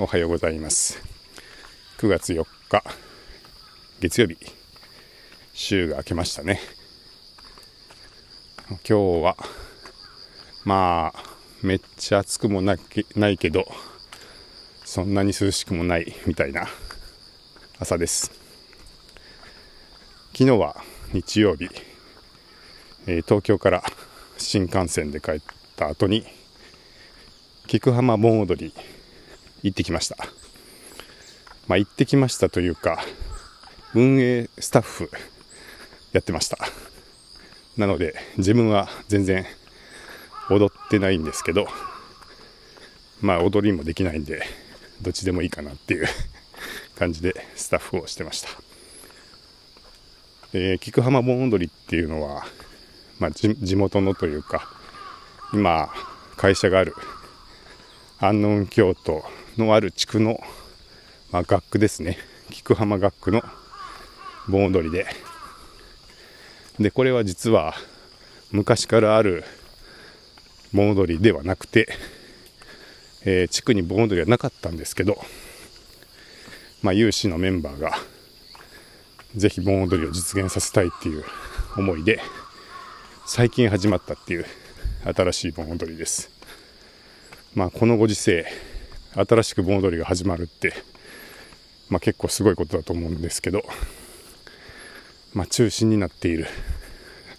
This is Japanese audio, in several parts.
おはようございます。9月4日月曜日。週が明けましたね。今日はまあめっちゃ暑くもなないけどそんなに涼しくもないみたいな朝です。昨日は日曜日、えー、東京から新幹線で帰った後に菊浜盆踊り行ってきました。まあ、行ってきましたというか、運営スタッフやってました。なので、自分は全然踊ってないんですけど、まあ、踊りもできないんで、どっちでもいいかなっていう 感じでスタッフをしてました。えー、菊浜盆踊りっていうのは、まあ、地元のというか、今、会社がある安納京都のある地区の、まあ、学区ですね菊浜学区の盆踊りででこれは実は昔からある盆踊りではなくて、えー、地区に盆踊りはなかったんですけど、まあ、有志のメンバーがぜひ盆踊りを実現させたいっていう思いで最近始まったっていう新しい盆踊りです。まあ、このご時世新しく盆踊りが始まるって、まあ、結構すごいことだと思うんですけど、まあ、中心になっている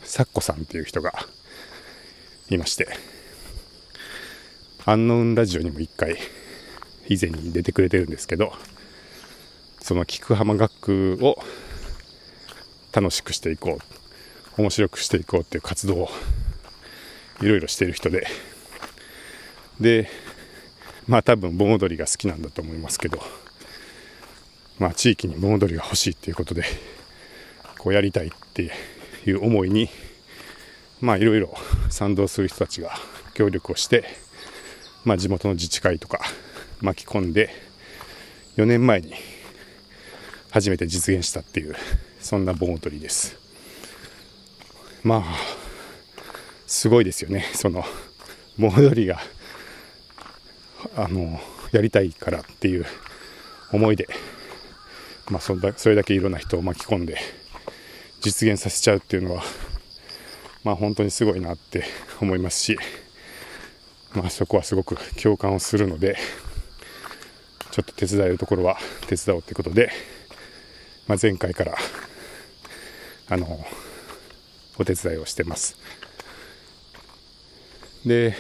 サッコさんっていう人がいましてアンノウンラジオにも一回以前に出てくれてるんですけどその菊浜学区を楽しくしていこう面白くしていこうっていう活動をいろいろしている人ででまあ多分盆踊りが好きなんだと思いますけどまあ地域に盆踊りが欲しいっていうことでこうやりたいっていう思いにまあいろいろ賛同する人たちが協力をしてまあ地元の自治会とか巻き込んで4年前に初めて実現したっていうそんな盆踊りです。まあすごいですよね。その盆踊りがあのやりたいからっていう思いで、まあ、それだそれだけいろんな人を巻き込んで実現させちゃうっていうのは、まあ、本当にすごいなって思いますし、まあ、そこはすごく共感をするのでちょっと手伝えるところは手伝おうということで、まあ、前回からあのお手伝いをしてます。で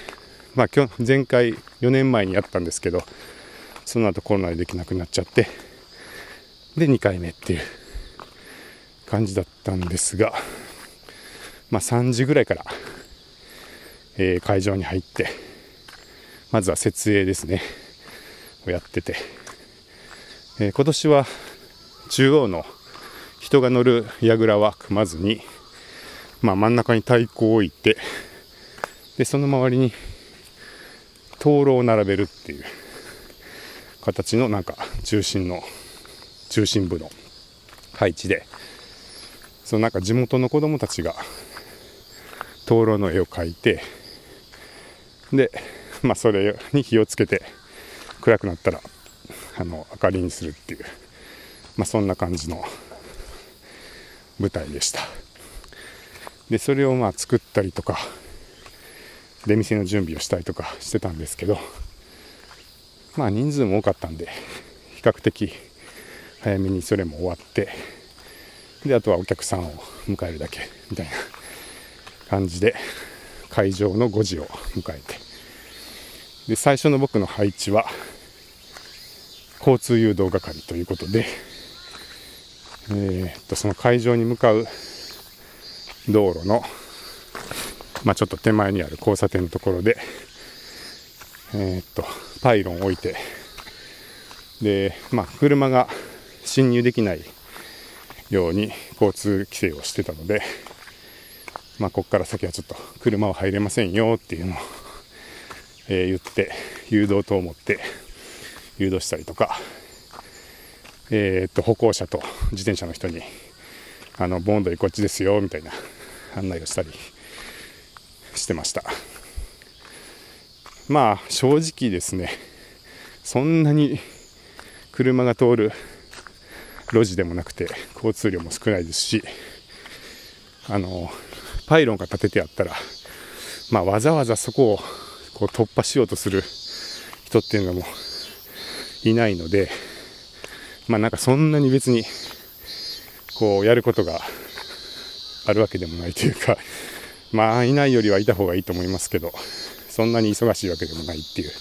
まあ、前回4年前にやったんですけどその後コロナでできなくなっちゃってで2回目っていう感じだったんですが、まあ、3時ぐらいから、えー、会場に入ってまずは設営ですねをやってて、えー、今年は中央の人が乗る櫓は組まずに、まあ、真ん中に太鼓を置いてでその周りに灯籠を並べるっていう。形のなんか中心の中心部の配置で。そのなんか地元の子供たちが灯籠の絵を描いてでまあそれに火をつけて暗くなったらあの明かりにするっていうまあそんな感じの舞台でした。でそれをまあ作ったりとか出店の準備をしたりとかしてたんですけどまあ人数も多かったんで比較的早めにそれも終わってであとはお客さんを迎えるだけみたいな感じで会場の5時を迎えてで最初の僕の配置は交通誘導係ということで、えー、っとその会場に向かう道路のまあ、ちょっと手前にある交差点のところで、えー、っと、パイロンを置いて、で、まあ、車が進入できないように交通規制をしてたので、まあ、ここから先はちょっと車は入れませんよっていうのを、えー、言って、誘導灯を持って誘導したりとか、えー、っと、歩行者と自転車の人に、あの、ボンドリこっちですよ、みたいな案内をしたり、してました。まあ正直ですねそんなに車が通る路地でもなくて交通量も少ないですしあのパイロンが立ててあったら、まあ、わざわざそこをこう突破しようとする人っていうのもいないので、まあ、なんかそんなに別にこうやることがあるわけでもないというか、まあ、いないよりはいた方がいいと思いますけど、そんなに忙しいわけでもないっていう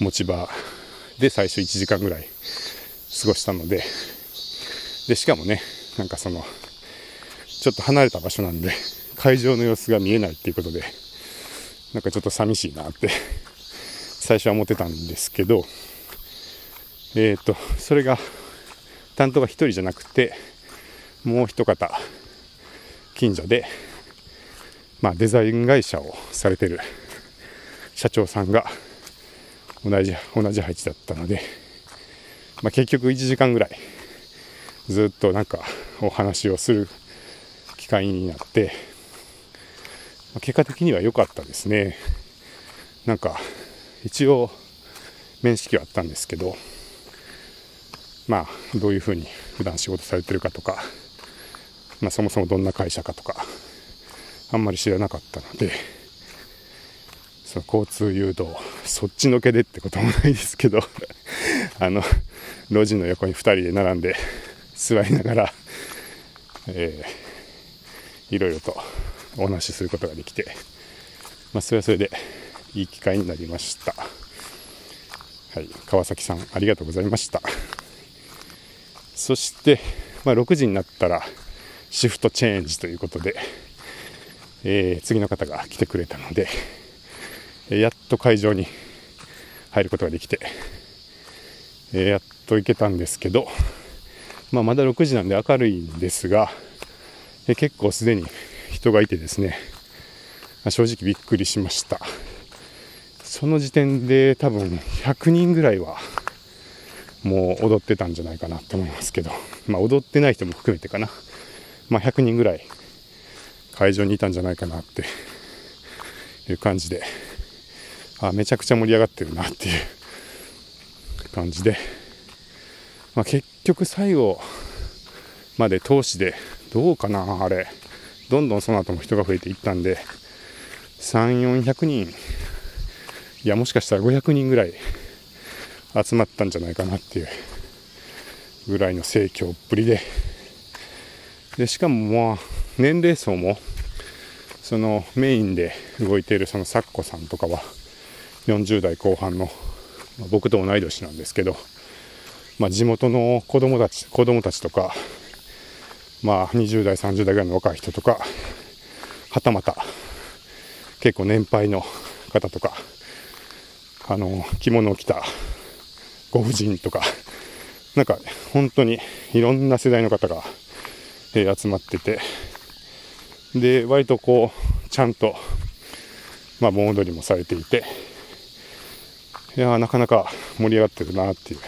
持ち場で最初1時間ぐらい過ごしたので、で、しかもね、なんかその、ちょっと離れた場所なんで、会場の様子が見えないっていうことで、なんかちょっと寂しいなって最初は思ってたんですけど、えっ、と、それが、担当が1人じゃなくて、もう一方、近所で、まあ、デザイン会社をされてる社長さんが同じ同じ配置だったので、まあ、結局1時間ぐらいずっとなんかお話をする機会になって、まあ、結果的には良かったですね。なんか一応面識はあったんですけどまあどういうふうに普段仕事されてるかとかまあ、そもそもどんな会社かとかあんまり知らなかったのでその交通誘導そっちのけでってこともないですけど あの路地の横に2人で並んで座りながら、えー、いろいろとお話しすることができて、まあ、それはそれでいい機会になりました。はい、川崎さんありがとうございました。そして、まあ、6時になったらシフトチェンジということで、えー、次の方が来てくれたので、やっと会場に入ることができて、えー、やっと行けたんですけど、まあ、まだ6時なんで明るいんですが、えー、結構すでに人がいてですね、まあ、正直びっくりしました。その時点で多分100人ぐらいはもう踊ってたんじゃないかなと思いますけど、まあ、踊ってない人も含めてかな。まあ、100人ぐらい会場にいたんじゃないかなっていう感じであめちゃくちゃ盛り上がってるなっていう感じで、まあ、結局最後まで通しでどうかなあれ。どんどんその後も人が増えていったんで3400人いやもしかしたら500人ぐらい集まったんじゃないかなっていうぐらいの盛況っぷりで。でしかもまあ年齢層もそのメインで動いているそのサッコさんとかは40代後半の、まあ、僕と同い年なんですけど、まあ、地元の子供たち子供たちとか、まあ、20代30代ぐらいの若い人とかはたまた結構年配の方とかあの着物を着たご婦人とかなんか本当にいろんな世代の方がえ、集まってて、で、割とこう、ちゃんと、まあ、盆踊りもされていて、いやなかなか盛り上がってるなっていう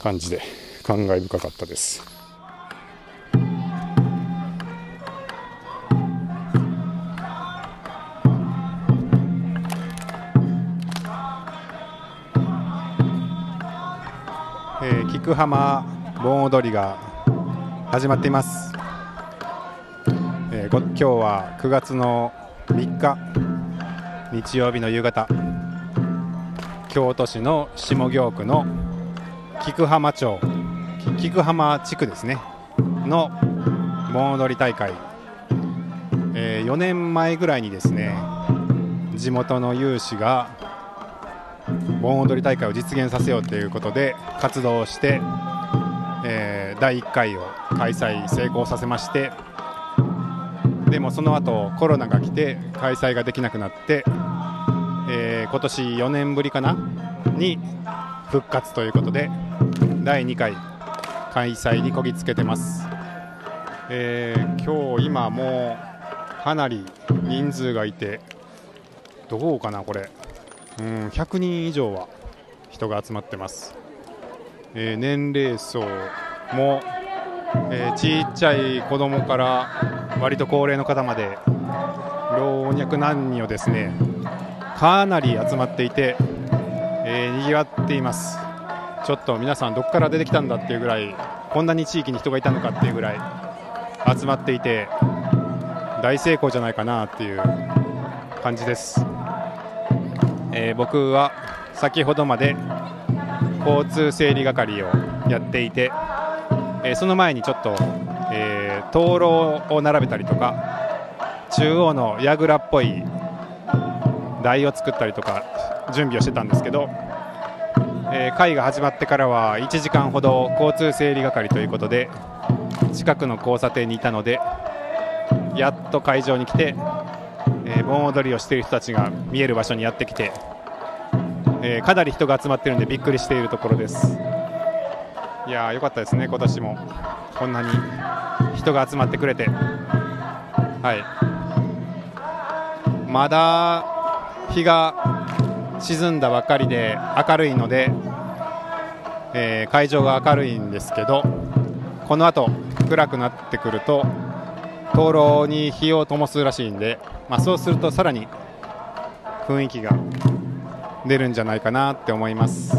感じで感慨深かったです。えー、菊浜盆踊りが始まっています、今日は9月の3日日曜日の夕方京都市の下京区の菊浜町菊浜地区ですねの盆踊り大会、えー、4年前ぐらいにですね地元の有志が盆踊り大会を実現させようということで活動をしてえー、第1回を開催成功させましてでもその後コロナが来て開催ができなくなって、えー、今年4年ぶりかなに復活ということで第2回開催にこぎつけてます、えー、今日今もうかなり人数がいてどうかなこれ。うん100人以上は人が集まってます。えー、年齢層も、えー、ちっちゃい子供から割と高齢の方まで老若男女ですねかなり集まっていて、えー、にぎわっています。ちょっと皆さんどこから出てきたんだっていうぐらいこんなに地域に人がいたのかっていうぐらい集まっていて大成功じゃないかなっていう感じです、えー、僕は先ほどまで交通整理係をやっていて、えー、その前にちょっと、灯籠を並べたりとか中央の櫓っぽい台を作ったりとか準備をしてたんですけど、えー、会が始まってからは1時間ほど交通整理係ということで近くの交差点にいたのでやっと会場に来て、えー、盆踊りをしている人たちが見える場所にやってきて、えー、かなり人が集まっているのでびっくりしているところです。いやーよかったですね今年も。こんなに人が集まってくれて。はい。まだ日が沈んだばかりで明るいので、えー、会場が明るいんですけどこの後暗くなってくると灯籠に火を灯すらしいんで、まあ、そうするとさらに雰囲気が出るんじゃないかなって思います。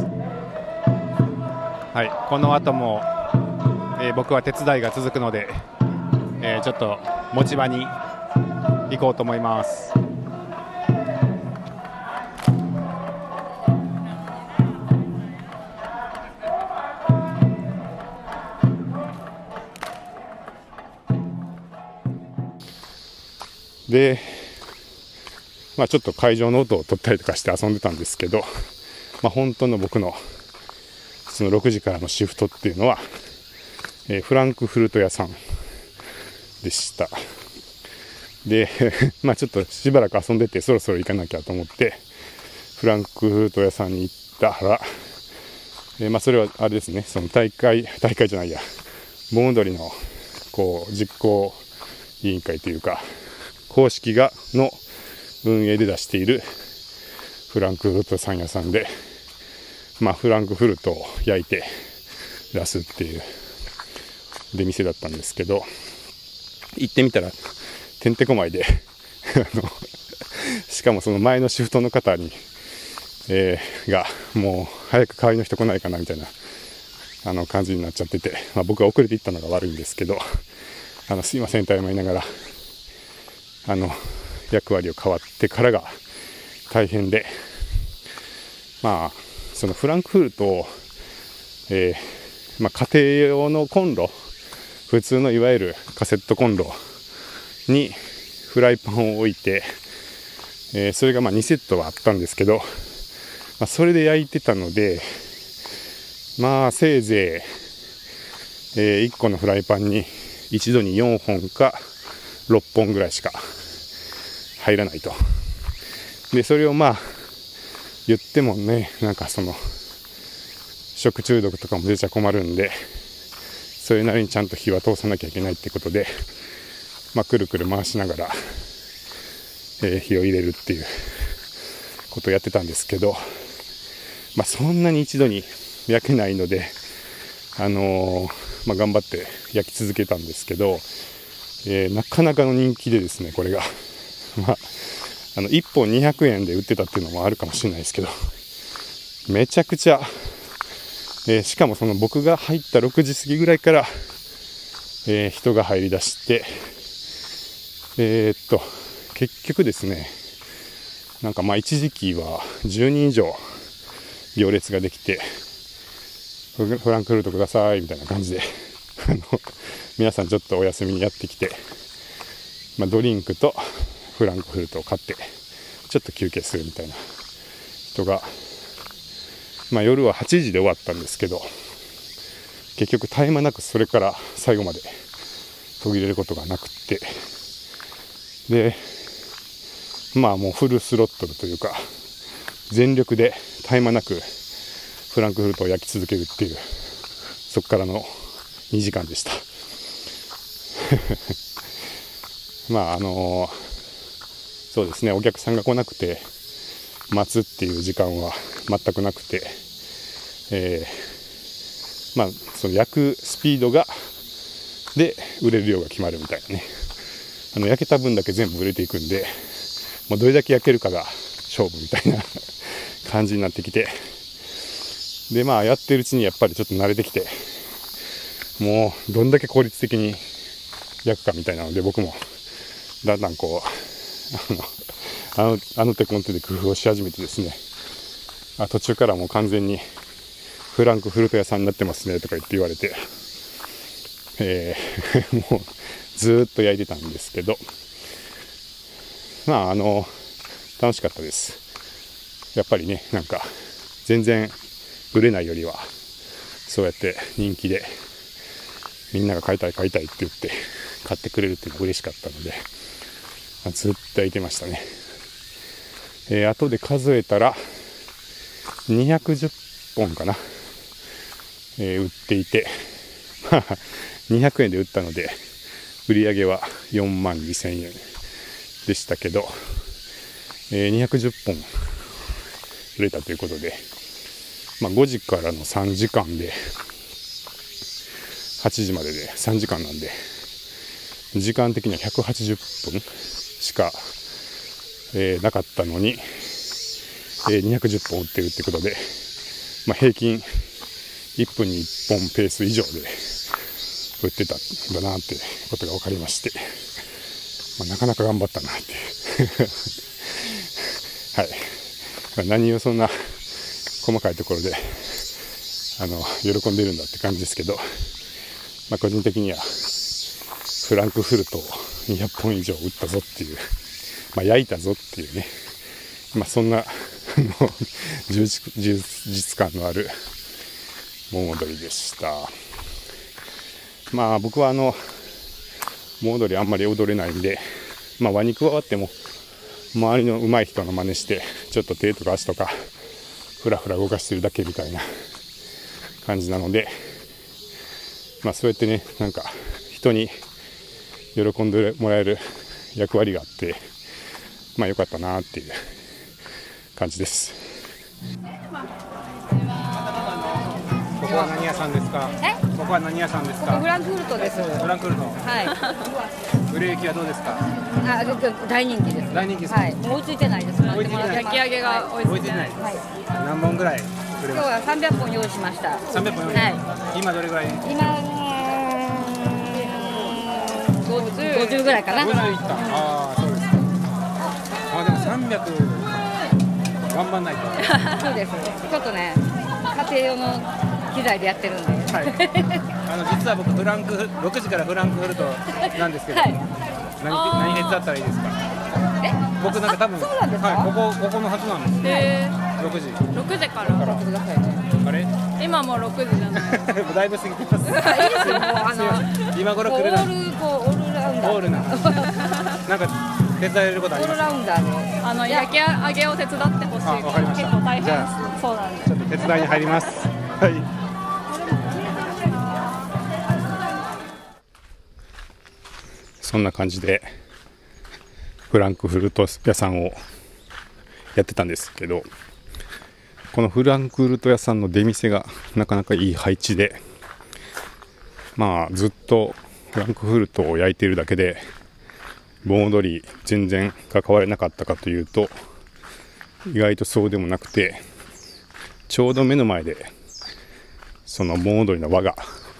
はい、この後も、えー、僕は手伝いが続くので、えー、ちょっと持ち場に行こうと思います。で、まあ、ちょっと会場の音を取ったりとかして遊んでたんですけど、まあ、本当の僕のその6時からのシフトっていうのは、え、フランクフルト屋さんでした。で、まあちょっとしばらく遊んでてそろそろ行かなきゃと思って、フランクフルト屋さんに行ったら、え、まあそれはあれですね、その大会、大会じゃないや、盆踊りのこう実行委員会というか、公式がの運営で出しているフランクフルトさん屋さんで、まあ、フランクフルトを焼いて出すっていう出店だったんですけど行ってみたらてんてこまいで しかもその前のシフトの方に、えー、がもう早く代わりの人来ないかなみたいなあの感じになっちゃってて、まあ、僕は遅れて行ったのが悪いんですけどあのすいませんと謝りながらあの役割を変わってからが大変でまあそのフランクフルトえー、まあ、家庭用のコンロ普通のいわゆるカセットコンロにフライパンを置いて、えー、それがまあ2セットはあったんですけど、まあ、それで焼いてたのでまあせいぜい、えー、1個のフライパンに一度に4本か6本ぐらいしか入らないと。で、それをまあ、言ってもね、なんかその、食中毒とかも出ちゃ困るんで、それなりにちゃんと火は通さなきゃいけないってことで、まあ、くるくる回しながら、えー、火を入れるっていうことをやってたんですけど、まあ、そんなに一度に焼けないので、あのー、まあ、頑張って焼き続けたんですけど、えー、なかなかの人気でですね、これが。まあ、あの、1本200円で売ってたっていうのもあるかもしれないですけど、めちゃくちゃ、えー、しかもその僕が入った6時過ぎぐらいから、えー、人が入り出して、えー、っと、結局ですね、なんかまあ一時期は10人以上行列ができて、フランクフルトくださいみたいな感じで、あの、皆さんちょっとお休みにやってきて、まあ、ドリンクとフランクフルトを買ってちょっと休憩するみたいな人が、まあ、夜は8時で終わったんですけど結局絶え間なくそれから最後まで途切れることがなくってでまあもうフルスロットルというか全力で絶え間なくフランクフルトを焼き続けるっていうそこからの2時間でした。まああの、そうですねお客さんが来なくて待つっていう時間は全くなくて、えー、まあその焼くスピードがで売れる量が決まるみたいなね。あの焼けた分だけ全部売れていくんでもうどれだけ焼けるかが勝負みたいな 感じになってきて。でまあやってるうちにやっぱりちょっと慣れてきてもうどんだけ効率的に焼くかみたいなので僕もだんだんこうあのあの手この手で工夫をし始めてですね。あ途中からもう完全にフランクフルト屋さんになってますねとか言って言われて、えー、もうずっと焼いてたんですけど。まああの楽しかったです。やっぱりねなんか全然売れないよりはそうやって人気でみんなが買いたい買いたいって言って買ってくれるっていうのが嬉しかったので、まあずっと焼いてましたね。えー、後で数えたら210本かな、え売っていて 200円で売ったので売り上げは4万2000円でしたけど、え210本売れたということで、まあ、5時からの3時間で8時までで3時間なんで時間的には180分しか、えーなかったのに、えー210本売ってるってことで、まあ、平均1分に1本ペース以上で売ってたんだなってことが分かりまして、まあ、なかなか頑張ったなって。はい、まあ何をそんな細かいところであの喜んでるんだって感じですけど、まあ、個人的にはフランクフルトを200本以上売ったぞっていう、まあ、焼いたぞっていうね、まあ、そんな充実感のある盆踊りでした。まあ僕はあの盆踊りあんまり踊れないんで、まあ、輪に加わっても周りの上手い人の真似してちょっと手とか足とかふらふら動かしてるだけみたいな感じなのでまあそうやってねなんか人に喜んでもらえる役割があってまあ良かったなっていう感じです。ここは何屋さんですか？え？ここは何屋さんですか？フランクフルトです。フランクフルトはい。売れ行きはどうですか？あ、大人気です。大人気ですか？はい。もう追いついてないです。追いついてない焼き上げが追追いついてないはい。何本ぐらい売れ今日まは三百本用意しました。す300本より、は今どれぐらい？今五十五十ぐらいかな。50いったああそうですかあでも300頑張んないと そうです。ちょっとね、家庭用の機材でやってるんで。はい。あの実は僕フランクフ6時からフランクフルトなんですけど、はい。何何手伝ったらいいですか？え？僕なんか多分あそうなんですか？はい、ここここのはずなんです。え6時。ー、6時から。から。あれ？今もう6時じゃない。だいぶ過ぎてます。あいいです今頃来るな。ールこうオールラウンダー。オールな。なんか手伝えることあオールりますラウンダーで。あの焼き上げを手伝ってほしい。あわかりました。結構大変そうなんでちょっと手伝いに入ります。はいそんな感じでフランクフルト屋さんをやってたんですけどこのフランクフルト屋さんの出店がなかなかいい配置でまあずっとフランクフルトを焼いているだけで盆踊り全然関われなかったかというと意外とそうでもなくてちょうど目の前でその盆踊りの輪が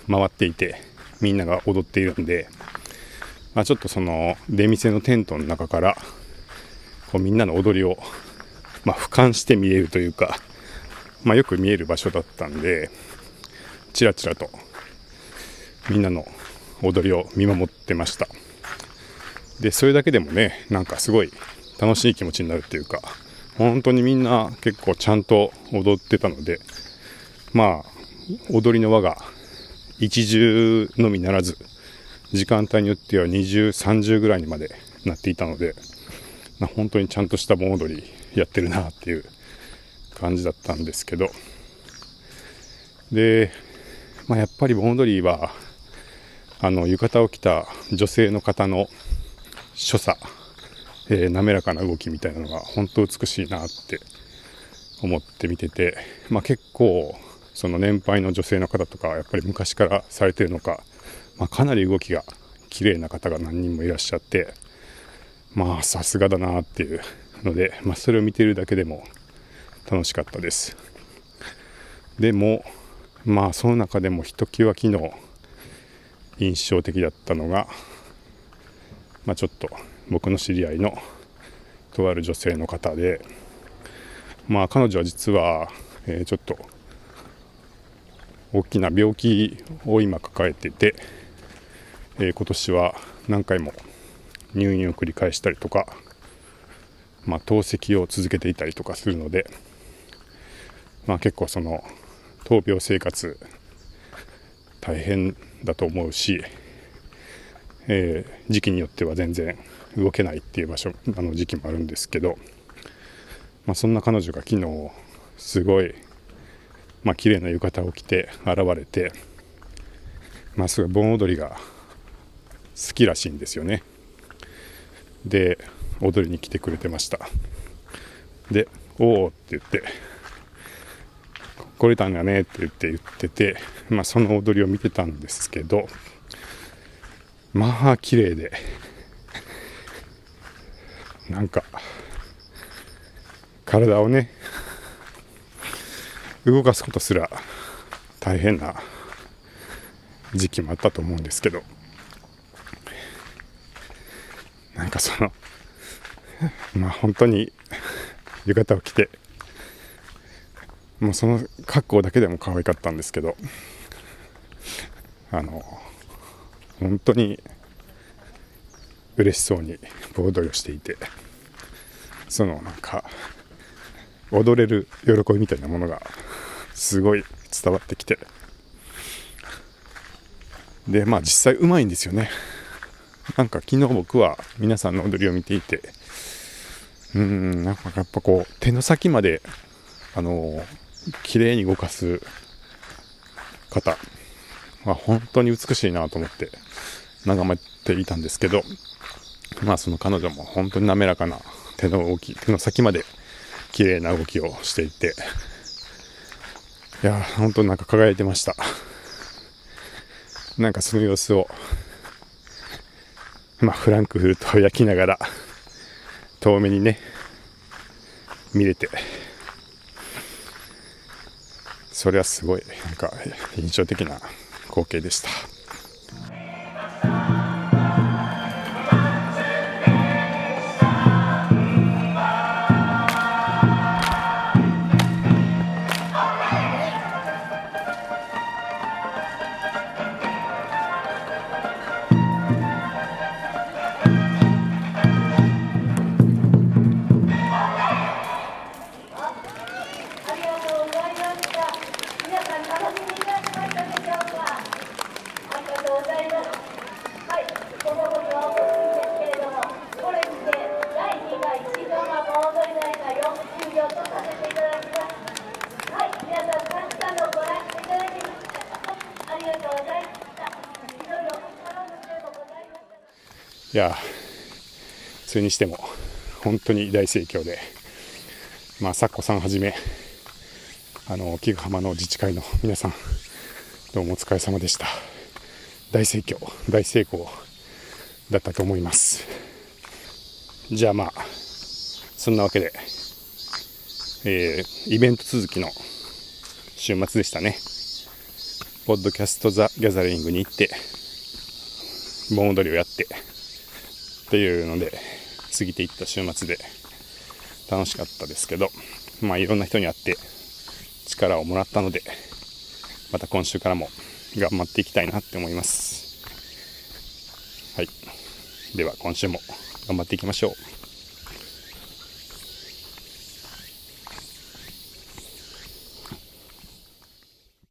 回っていてみんなが踊っているんでまあ、ちょっとその出店のテントの中からこうみんなの踊りを、まあ、俯瞰して見えるというか、まあ、よく見える場所だったんでちらちらとみんなの踊りを見守ってました。でそれだけでもねなんかすごい楽しい気持ちになるっていうか本当にみんな結構ちゃんと踊ってたのでまあ踊りの輪が一重のみならず時間帯によっては20、30ぐらいにまでなっていたので、まあ本当にちゃんとした盆踊りやってるなっていう感じだったんですけど、で、まあ、やっぱり盆踊りは、あの浴衣を着た女性の方の所作、えー滑らかな動きみたいなのが本当美しいなって思って見てて、まあ、結構その年配の女性の方とかやっぱり昔からされてるのか、まあ、かなり動きが綺麗な方が何人もいらっしゃってまあさすがだなっていうので、まあ、それを見てるだけでも楽しかったです。でもまあその中でもひときわ昨日印象的だったのが、まあ、ちょっと僕の知り合いのとある女性の方でまあ彼女は実は、えーちょっと大きな病気を今抱えてて、えー今年は何回も入院を繰り返したりとか、まあ、透析を続けていたりとかするので、まあ、結構その闘病生活大変だと思うし、えー時期によっては全然動けないっていう場所あの時期もあるんですけど、まあ、そんな彼女が昨日すごい、まあ綺麗な浴衣を着て現れて、まあ、すごい盆踊りが好きらしいんですよね。で踊りに来てくれてました。で「おお」って言って「来れたんだね」って言って言ってて、まあ、その踊りを見てたんですけどまあ綺麗でなんか体をね動かすことすら大変な時期もあったと思うんですけど。なんかそのまあ本当に浴衣を着てもうその格好だけでも可愛かったんですけどあの本当に嬉しそうに盆踊りをしていてそのなんか踊れる喜びみたいなものがすごい伝わってきてでまあ実際うまいんですよね。なんか昨日僕は皆さんの踊りを見ていてうんなんかやっぱこう手の先まであの綺麗に動かす方は本当に美しいなと思って眺めていたんですけどまあその彼女も本当に滑らかな手の動き手の先まで綺麗な動きをしていていや本当になんか輝いてました。なんかその様子を まあフランクフルトを焼きながら遠目にね見れて。それはすごいなんか印象的な光景でした。それにしても本当に大盛況でまあ咲子さんはじめあの木ヶ浜の自治会の皆さんどうもお疲れ様でした。大盛況大成功だったと思います。じゃあまあそんなわけで、えーイベント続きの週末でしたね。ポッドキャスト・ザ・ギャザリングに行って盆踊りをやってっていうので過ぎていった週末で楽しかったですけどまあいろんな人に会って力をもらったのでまた今週からも頑張っていきたいなって思います。はい。では今週も頑張っていきましょう。